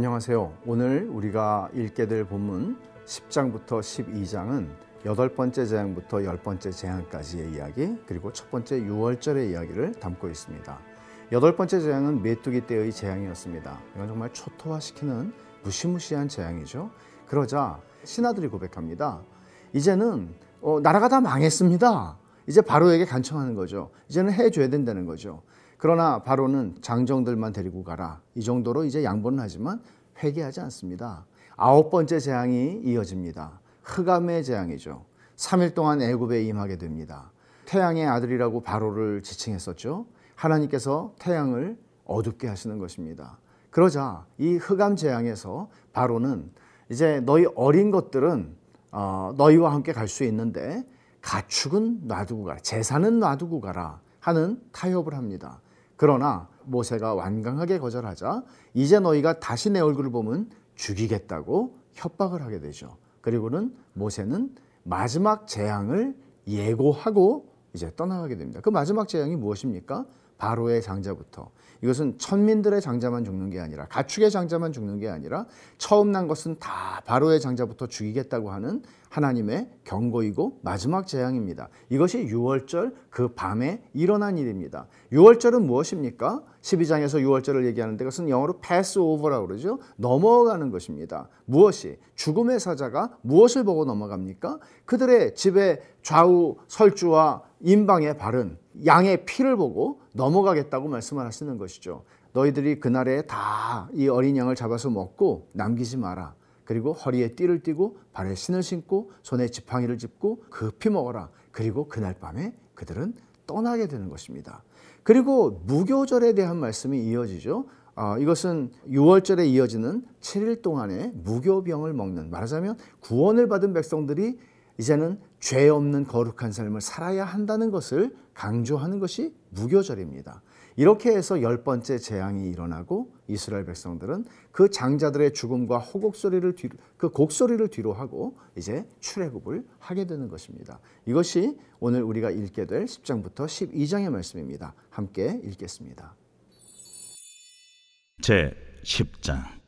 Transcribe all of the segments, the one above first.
안녕하세요. 오늘 우리가 읽게 될 본문 10장부터 12장은 여덟 번째 재앙부터 열 번째 재앙까지의 이야기 그리고 첫 번째 유월절의 이야기를 담고 있습니다. 여덟 번째 재앙은 메뚜기 때의 재앙이었습니다. 이건 정말 초토화시키는 무시무시한 재앙이죠. 그러자 신하들이 고백합니다. 이제는 어, 나라가 다 망했습니다. 이제 바로에게 간청하는 거죠. 이제는 해줘야 된다는 거죠. 그러나 바로는 장정들만 데리고 가라. 이 정도로 이제 양보는 하지만 회개하지 않습니다. 아홉 번째 재앙이 이어집니다. 흑암의 재앙이죠. 3일 동안 애굽에 임하게 됩니다. 태양의 아들이라고 바로를 지칭했었죠. 하나님께서 태양을 어둡게 하시는 것입니다. 그러자 이 흑암 재앙에서 바로는 이제 너희 어린 것들은 어, 너희와 함께 갈 수 있는데 가축은 놔두고 가라. 재산은 놔두고 가라. 하는 타협을 합니다. 그러나 모세가 완강하게 거절하자 이제 너희가 다시 내 얼굴을 보면 죽이겠다고 협박을 하게 되죠. 그리고는 모세는 마지막 재앙을 예고하고 이제 떠나가게 됩니다. 그 마지막 재앙이 무엇입니까? 바로의 장자부터 이것은 천민들의 장자만 죽는 게 아니라 가축의 장자만 죽는 게 아니라 처음 난 것은 다 바로의 장자부터 죽이겠다고 하는 하나님의 경고이고 마지막 재앙입니다. 이것이 6월절 그 밤에 일어난 일입니다. 6월절은 무엇입니까? 12장에서 6월절을 얘기하는데 그것은 영어로 over라고 그러죠. 넘어가는 것입니다. 무엇이? 죽음의 사자가 무엇을 보고 넘어갑니까? 그들의 집의 좌우 설주와 임방에 바른 양의 피를 보고 넘어가겠다고 말씀을 하시는 것이죠. 너희들이 그날에 다 이 어린 양을 잡아서 먹고 남기지 마라. 그리고 허리에 띠를 띠고 발에 신을 신고 손에 지팡이를 짚고 급히 먹어라. 그리고 그날 밤에 그들은 떠나게 되는 것입니다. 그리고 무교절에 대한 말씀이 이어지죠. 어, 이것은 6월절에 이어지는 7일 동안의 무교병을 먹는 말하자면 구원을 받은 백성들이 이제는 죄 없는 거룩한 삶을 살아야 한다는 것을 강조하는 것이 무교절입니다. 이렇게 해서 열 번째 재앙이 일어나고 이스라엘 백성들은 그 장자들의 죽음과 호곡 소리를 뒤로 그 곡소리를 뒤로 하고 이제 출애굽을 하게 되는 것입니다. 이것이 오늘 우리가 읽게 될 10장부터 12장의 말씀입니다. 함께 읽겠습니다. 제 10장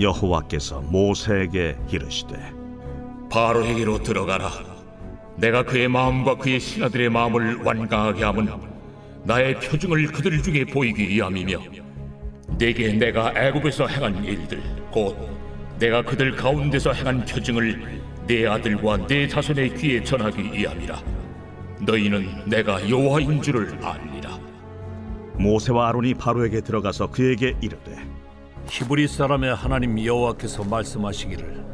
여호와께서 모세에게 이르시되 바로에게로 들어가라. 내가 그의 마음과 그의 신하들의 마음을 완강하게 함은 나의 표징을 그들 중에 보이기 위함이며 내게 내가 애굽에서 행한 일들 곧 내가 그들 가운데서 행한 표징을 내 아들과 내 자손의 귀에 전하기 위함이라. 너희는 내가 여호와인 줄을 아니라. 모세와 아론이 바로에게 들어가서 그에게 이르되 히브리 사람의 하나님 여호와께서 말씀하시기를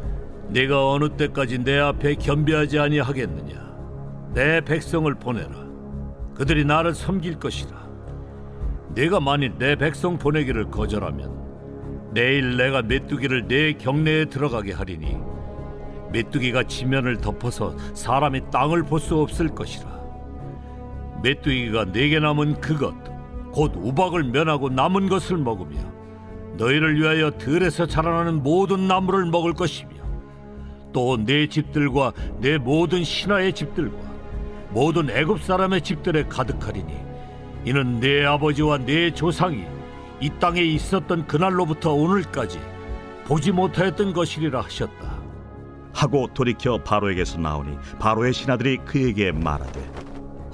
네가 어느 때까지 내 앞에 겸비하지 아니하겠느냐? 내 백성을 보내라. 그들이 나를 섬길 것이라. 네가 만일 내 백성 보내기를 거절하면 내일 내가 메뚜기를 내 경내에 들어가게 하리니 메뚜기가 지면을 덮어서 사람이 땅을 볼 수 없을 것이라. 메뚜기가 내게 남은 그것 곧 우박을 면하고 남은 것을 먹으며 너희를 위하여 들에서 자라나는 모든 나무를 먹을 것이며 또 내 집들과 내 모든 신하의 집들과 모든 애굽 사람의 집들에 가득하리니 이는 내 아버지와 내 조상이 이 땅에 있었던 그날로부터 오늘까지 보지 못하였던 것이리라 하셨다. 하고 돌이켜 바로에게서 나오니 바로의 신하들이 그에게 말하되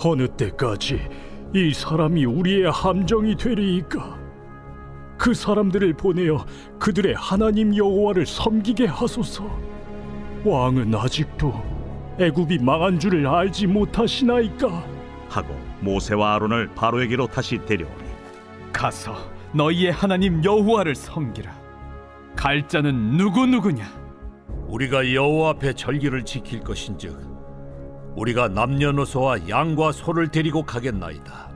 어느 때까지 이 사람이 우리의 함정이 되리이까 그 사람들을 보내어 그들의 하나님 여호와를 섬기게 하소서. 왕은 아직도 애굽이 망한 줄을 알지 못하시나이까? 하고 모세와 아론을 바로에게로 다시 데려오니 가서 너희의 하나님 여호와를 섬기라. 갈 자는 누구 누구냐? 우리가 여호와 앞에 절기를 지킬 것인즉 우리가 남녀노소와 양과 소를 데리고 가겠나이다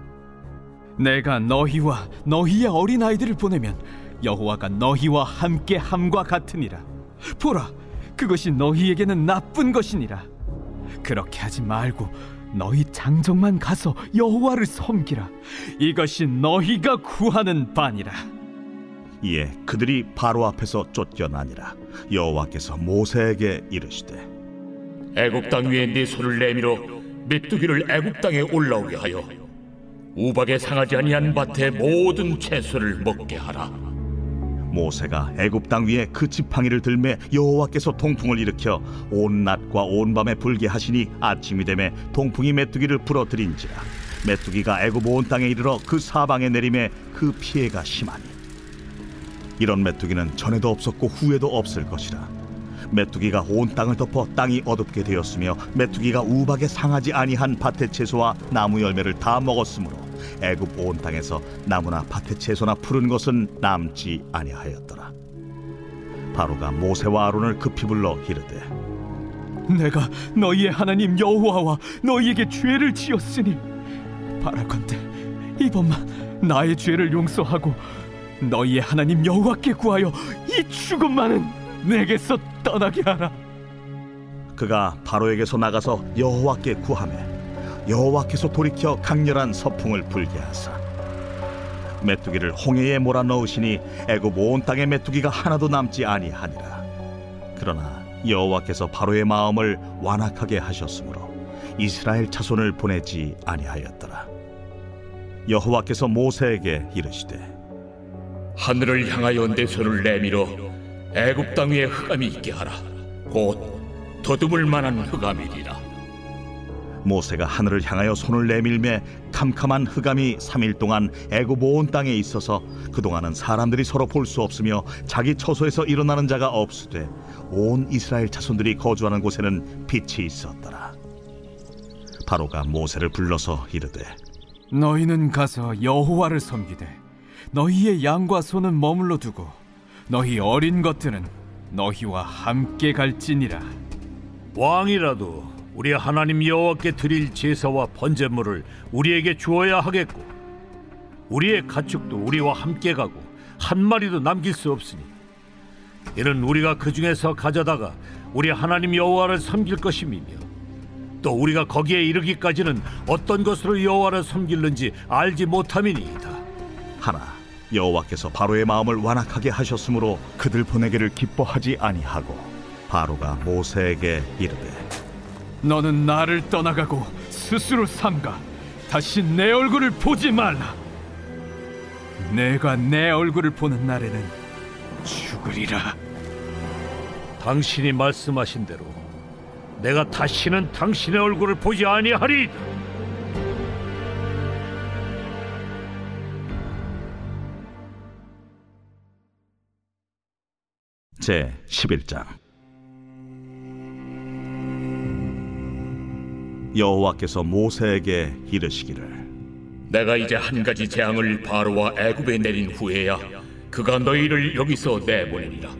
내가 너희와 너희의 어린 아이들을 보내면 여호와가 너희와 함께 함과 같으니라 보라 그것이 너희에게는 나쁜 것이니라. 그렇게 하지 말고 너희 장정만 가서 여호와를 섬기라. 이것이 너희가 구하는 바니라. 이에 그들이 바로 앞에서 쫓겨나니라. 여호와께서 모세에게 이르시되 애굽 땅 위에 네 손을 내밀어 메뚜기를 애굽 땅에 올라오게 하여 우박에 상하지 아니한 밭의 모든 채소를 먹게 하라. 모세가 애굽 땅 위에 그 지팡이를 들매 여호와께서 동풍을 일으켜 온 낮과 온 밤에 불게 하시니 아침이 되매 동풍이 메뚜기를 불어들인지라. 메뚜기가 애굽 온 땅에 이르러 그 사방에 내림에 그 피해가 심하니. 이런 메뚜기는 전에도 없었고 후에도 없을 것이라. 메뚜기가 온 땅을 덮어 땅이 어둡게 되었으며 메뚜기가 우박에 상하지 아니한 밭의 채소와 나무 열매를 다 먹었으므로 애굽 온 땅에서 나무나 밭의 채소나 푸른 것은 남지 아니하였더라. 바로가 모세와 아론을 급히 불러 이르되 내가 너희의 하나님 여호와와 너희에게 죄를 지었으니 바라건대 이번만 나의 죄를 용서하고 너희의 하나님 여호와께 구하여 이 죽음만은 내게서 떠나게 하라. 그가 바로에게서 나가서 여호와께 구하매 여호와께서 돌이켜 강렬한 서풍을 불게 하사 메뚜기를 홍해에 몰아넣으시니 애굽 온 땅에 메뚜기가 하나도 남지 아니하니라 그러나 여호와께서 바로의 마음을 완악하게 하셨으므로 이스라엘 자손을 보내지 아니하였더라 여호와께서 모세에게 이르시되 하늘을 향하여 내 손을 내밀어 애굽 땅 위에 흑암이 있게 하라. 곧 더듬을 만한 흑암이리라. 모세가 하늘을 향하여 손을 내밀매 캄캄한 흑암이 3일 동안 애굽 온 땅에 있어서 그동안은 사람들이 서로 볼 수 없으며 자기 처소에서 일어나는 자가 없으되 온 이스라엘 자손들이 거주하는 곳에는 빛이 있었더라 바로가 모세를 불러서 이르되 너희는 가서 여호와를 섬기되 너희의 양과 소는 머물러 두고 너희 어린 것들은 너희와 함께 갈지니라. 왕이라도 우리 하나님 여호와께 드릴 제사와 번제물을 우리에게 주어야 하겠고 우리의 가축도 우리와 함께 가고 한 마리도 남길 수 없으니 이는 우리가 그 중에서 가져다가 우리 하나님 여호와를 섬길 것임이며 또 우리가 거기에 이르기까지는 어떤 것으로 여호와를 섬길는지 알지 못함이니이다. 하나 여호와께서 바로의 마음을 완악하게 하셨으므로 그들 보내기를 기뻐하지 아니하고 바로가 모세에게 이르되 너는 나를 떠나가고 스스로 삼가 다시 내 얼굴을 보지 말라. 내가 내 얼굴을 보는 날에는 죽으리라. 당신이 말씀하신 대로 내가 다시는 당신의 얼굴을 보지 아니하리이다. 제 11장 여호와께서 모세에게 이르시기를 내가 이제 한 가지 재앙을 바로와 애굽에 내린 후에야 그가 너희를 여기서 내보내리라.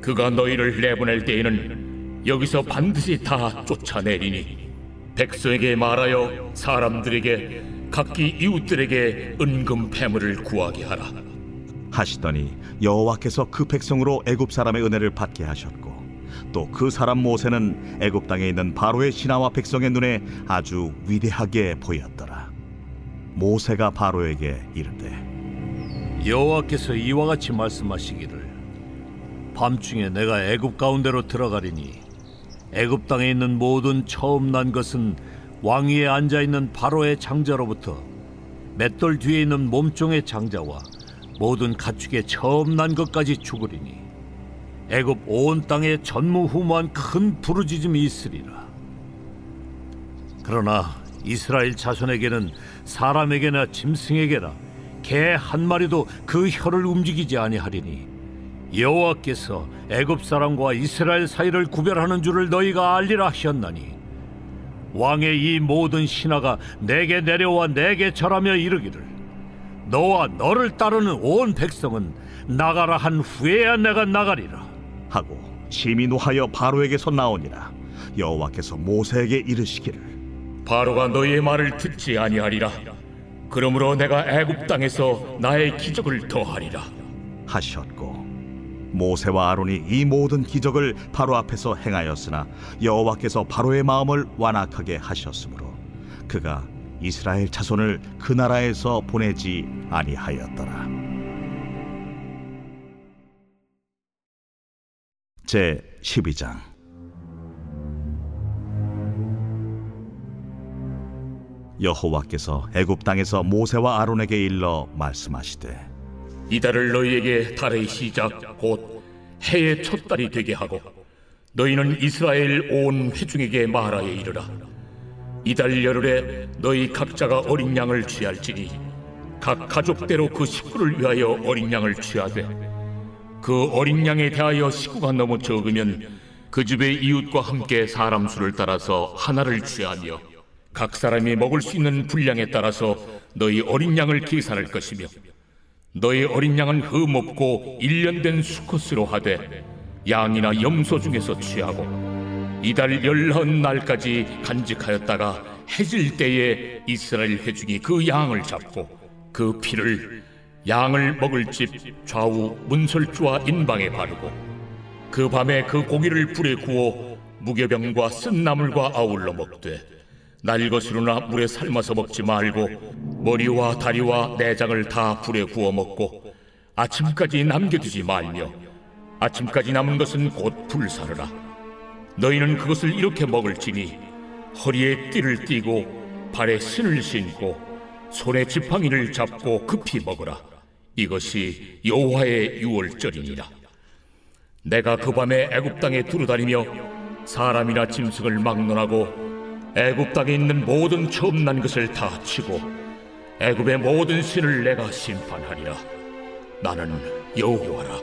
그가 너희를 내보낼 때에는 여기서 반드시 다 쫓아내리니 백성에게 말하여 사람들에게 각기 이웃들에게 은금 패물을 구하게 하라. 하시더니 여호와께서 그 백성으로 애굽 사람의 은혜를 받게 하셨고 또 그 사람 모세는 애굽 땅에 있는 바로의 신하와 백성의 눈에 아주 위대하게 보였더라. 모세가 바로에게 이르되 여호와께서 이와 같이 말씀하시기를 밤중에 내가 애굽 가운데로 들어가리니 애굽 땅에 있는 모든 처음 난 것은 왕위에 앉아 있는 바로의 장자로부터 맷돌 뒤에 있는 몸종의 장자와 모든 가축의 처음 난 것까지 죽으리니 애굽 온 땅에 전무후무한 큰 부르짖음이 있으리라. 그러나 이스라엘 자손에게는 사람에게나 짐승에게나 개 한 마리도 그 혀를 움직이지 아니하리니 여호와께서 애굽 사람과 이스라엘 사이를 구별하는 줄을 너희가 알리라 하셨나니 왕의 이 모든 신하가 내게 내려와 내게 절하며 이르기를 너와 너를 따르는 온 백성은 나가라 한 후에야 내가 나가리라 하고 심히 노하여 바로에게서 나오니라 여호와께서 모세에게 이르시기를 바로가 너희의 말을 듣지 아니하리라. 그러므로 내가 애굽 땅에서 나의 기적을 더하리라. 하셨고 모세와 아론이 이 모든 기적을 바로 앞에서 행하였으나 여호와께서 바로의 마음을 완악하게 하셨으므로 그가 이스라엘 자손을 그 나라에서 보내지 아니하였더라. 제 12장. 여호와께서 애굽 땅에서 모세와 아론에게 일러 말씀하시되 이달을 너희에게 달의 시작 곧 해의 첫 달이 되게 하고 너희는 이스라엘 온 회중에게 말하여 이르라. 이달 열흘에 너희 각자가 어린 양을 취할지니 각 가족대로 그 식구를 위하여 어린 양을 취하되 그 어린 양에 대하여 식구가 너무 적으면 그 집의 이웃과 함께 사람 수를 따라서 하나를 취하며 각 사람이 먹을 수 있는 분량에 따라서 너희 어린 양을 계산할 것이며 너희 어린 양은 흠없고 일년된 수컷으로 하되 양이나 염소 중에서 취하고 이달 열한 날까지 간직하였다가 해질 때에 이스라엘 회중이 그 양을 잡고 그 피를 양을 먹을 집 좌우 문설주와 인방에 바르고 그 밤에 그 고기를 불에 구워 무교병과 쓴 나물과 아울러 먹되 날 것으로나 물에 삶아서 먹지 말고 머리와 다리와 내장을 다 불에 구워 먹고 아침까지 남겨두지 말며 아침까지 남은 것은 곧 불사르라. 너희는 그것을 이렇게 먹을지니 허리에 띠를 띠고 발에 신을 신고 손에 지팡이를 잡고 급히 먹으라 이것이 여호와의 유월절이니라. 내가 그 밤에 애굽 땅에 두루다니며 사람이나 짐승을 막론하고 애굽 땅에 있는 모든 처음 난 것을 다 치고 애굽의 모든 신을 내가 심판하리라. 나는 여호와라.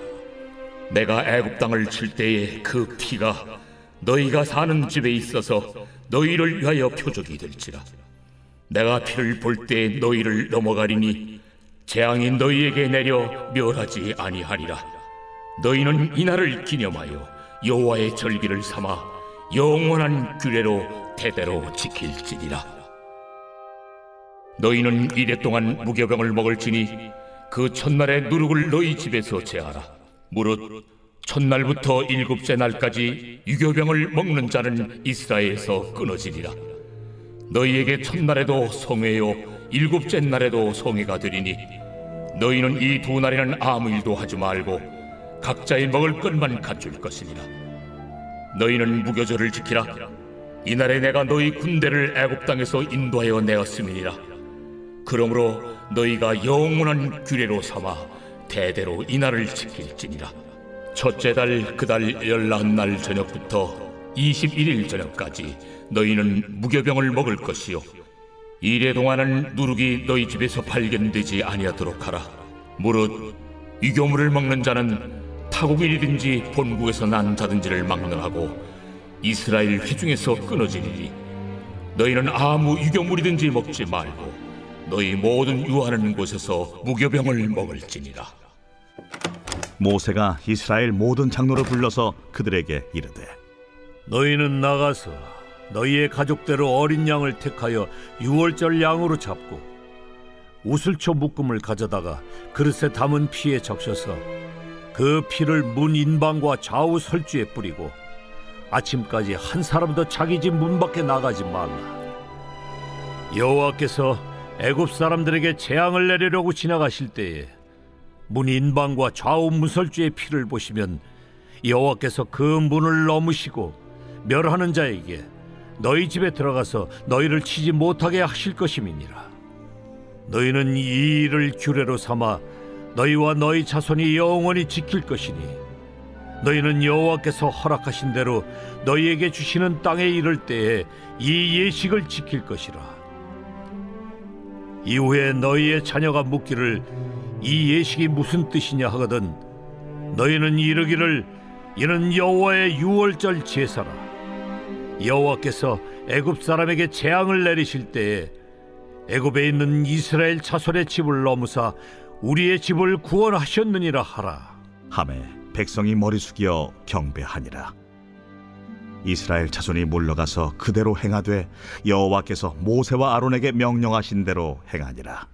내가 애굽 땅을 칠 때에 그 피가 너희가 사는 집에 있어서 너희를 위하여 표적이 될지라. 내가 피를 볼때 너희를 넘어가리니 재앙이 너희에게 내려 멸하지 아니하리라. 너희는 이날을 기념하여 여호와의 절기를 삼아 영원한 규례로 대대로 지킬지니라. 너희는 이래 동안 무교병을 먹을지니 그 첫날의 누룩을 너희 집에서 제하라. 무릇 첫날부터 일곱째 날까지 유교병을 먹는 자는 이스라엘에서 끊어지리라. 너희에게 첫날에도 성회요 일곱째 날에도 성회가 되리니 너희는 이 두 날에는 아무 일도 하지 말고 각자의 먹을 것만 갖출 것이니라 너희는 무교절을 지키라. 이날에 내가 너희 군대를 애굽 땅에서 인도하여 내었음이니라. 그러므로 너희가 영원한 규례로 삼아 대대로 이날을 지킬지니라. 첫째 달 그 달 열나한 날 저녁부터 21일 저녁까지 너희는 무교병을 먹을 것이요 이래 동안은 누룩이 너희 집에서 발견되지 아니하도록 하라. 무릇 유교물을 먹는 자는 타국인이든지 본국에서 난 자든지를 막론하고 이스라엘 회중에서 끊어지리니 너희는 아무 유교물이든지 먹지 말고 너희 모든 유하는 곳에서 무교병을 먹을지니라. 모세가 이스라엘 모든 장로를 불러서 그들에게 이르되 너희는 나가서 너희의 가족대로 어린 양을 택하여 유월절 양으로 잡고 우슬초 묶음을 가져다가 그릇에 담은 피에 적셔서 그 피를 문 인방과 좌우 설주에 뿌리고 아침까지 한 사람도 자기 집 문 밖에 나가지 말라. 여호와께서 애굽 사람들에게 재앙을 내리려고 지나가실 때에 문 인방과 좌우 문설주의 피를 보시면 여호와께서 그 문을 넘으시고 멸하는 자에게 너희 집에 들어가서 너희를 치지 못하게 하실 것임이니라. 너희는 이 일을 규례로 삼아 너희와 너희 자손이 영원히 지킬 것이니 너희는 여호와께서 허락하신 대로 너희에게 주시는 땅에 이를 때에 이 예식을 지킬 것이라. 이후에 너희의 자녀가 묻기를 이 예식이 무슨 뜻이냐 하거든 너희는 이르기를 이는 여호와의 유월절 제사라. 여호와께서 애굽 사람에게 재앙을 내리실 때에 애굽에 있는 이스라엘 자손의 집을 넘으사 우리의 집을 구원하셨느니라 하라. 함에 백성이 머리 숙여 경배하니라 이스라엘 자손이 물러가서 그대로 행하되 여호와께서 모세와 아론에게 명령하신 대로 행하니라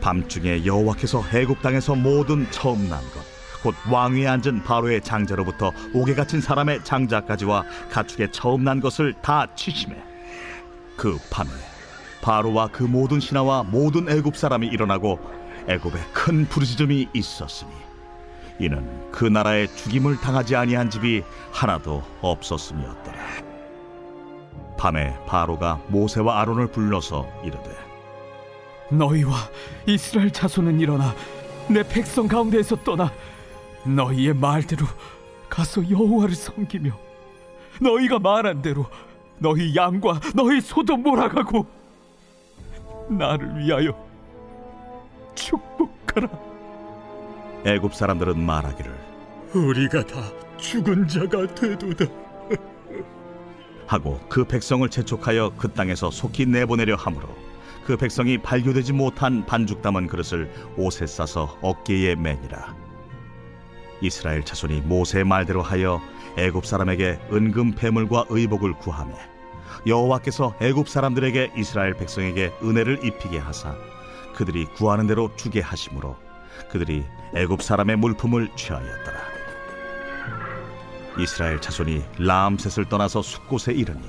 밤중에 여호와께서 애굽 땅에서 모든 처음 난 것 곧 왕위에 앉은 바로의 장자로부터 옥에 갇힌 사람의 장자까지와 가축의 처음 난 것을 다 치심해 그 밤에 바로와 그 모든 신하와 모든 애굽 사람이 일어나고 애굽에 큰 부르짖음이 있었으니 이는 그 나라에 죽임을 당하지 아니한 집이 하나도 없었음이었더라. 밤에 바로가 모세와 아론을 불러서 이르되 너희와 이스라엘 자손은 일어나 내 백성 가운데에서 떠나 너희의 말대로 가서 여호와를 섬기며 너희가 말한 대로 너희 양과 너희 소도 몰아가고 나를 위하여 축복하라. 애굽 사람들은 말하기를 우리가 다 죽은 자가 되도다. 하고 그 백성을 재촉하여 그 땅에서 속히 내보내려 하므로 그 백성이 발교되지 못한 반죽 담은 그릇을 옷에 싸서 어깨에 매니라 이스라엘 자손이 모세의 말대로 하여 애굽 사람에게 은금 패물과 의복을 구하매 여호와께서 애굽 사람들에게 이스라엘 백성에게 은혜를 입히게 하사 그들이 구하는 대로 주게 하심으로 그들이 애굽 사람의 물품을 취하였더라. 이스라엘 자손이 라암셋을 떠나서 숲곳에 이르니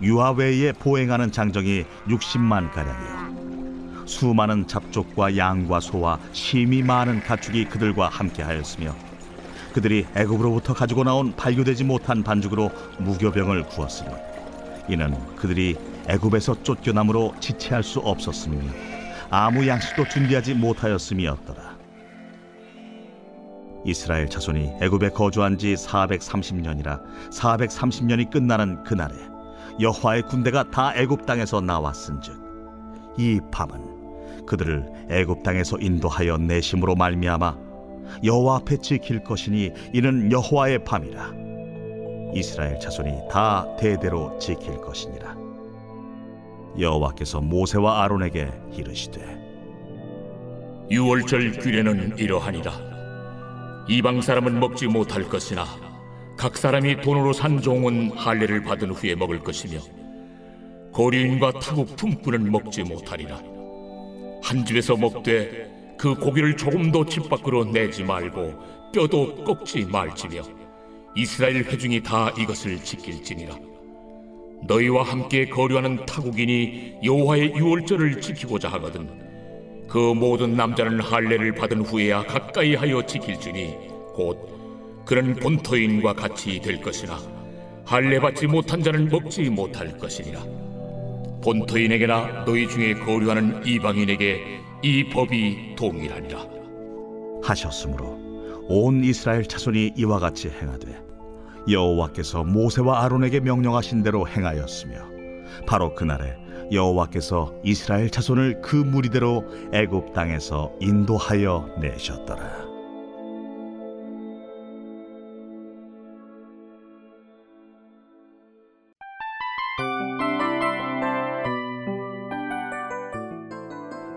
유아 외에 보행하는 장정이 60만 가량이요. 수많은 잡족과 양과 소와 심이 많은 가축이 그들과 함께하였으며 그들이 애굽으로부터 가지고 나온 발교되지 못한 반죽으로 무교병을 구웠으니 이는 그들이 애굽에서 쫓겨남으로 지체할 수 없었으며 아무 양식도 준비하지 못하였음이었더라. 이스라엘 자손이 애굽에 거주한 지 430년이라 430년이 끝나는 그날에 여호와의 군대가 다 애굽 땅에서 나왔은즉 이 밤은 그들을 애굽 땅에서 인도하여 내심으로 말미암아 여호와 앞에 지킬 것이니 이는 여호와의 밤이라. 이스라엘 자손이 다 대대로 지킬 것이니라. 여호와께서 모세와 아론에게 이르시되 유월절 규례는 이러하니라. 이방 사람은 먹지 못할 것이나 각 사람이 돈으로 산 종은 할례를 받은 후에 먹을 것이며 고리인과 타국 품꾼은 먹지 못하리라. 한 집에서 먹되 그 고기를 조금도 집 밖으로 내지 말고 뼈도 꺾지 말지며 이스라엘 회중이 다 이것을 지킬지니라. 너희와 함께 거류하는 타국인이 여호와의 유월절을 지키고자 하거든 그 모든 남자는 할례를 받은 후에야 가까이 하여 지킬지니 곧 그는 본토인과 같이 될 것이나 할례 받지 못한 자는 먹지 못할 것이니라. 본토인에게나 너희 중에 거류하는 이방인에게 이 법이 동일하니라 하셨으므로 온 이스라엘 자손이 이와 같이 행하되 여호와께서 모세와 아론에게 명령하신 대로 행하였으며 바로 그날에 여호와께서 이스라엘 자손을 그 무리대로 애굽 땅에서 인도하여 내셨더라.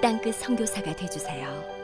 땅끝 선교사가 되주세요.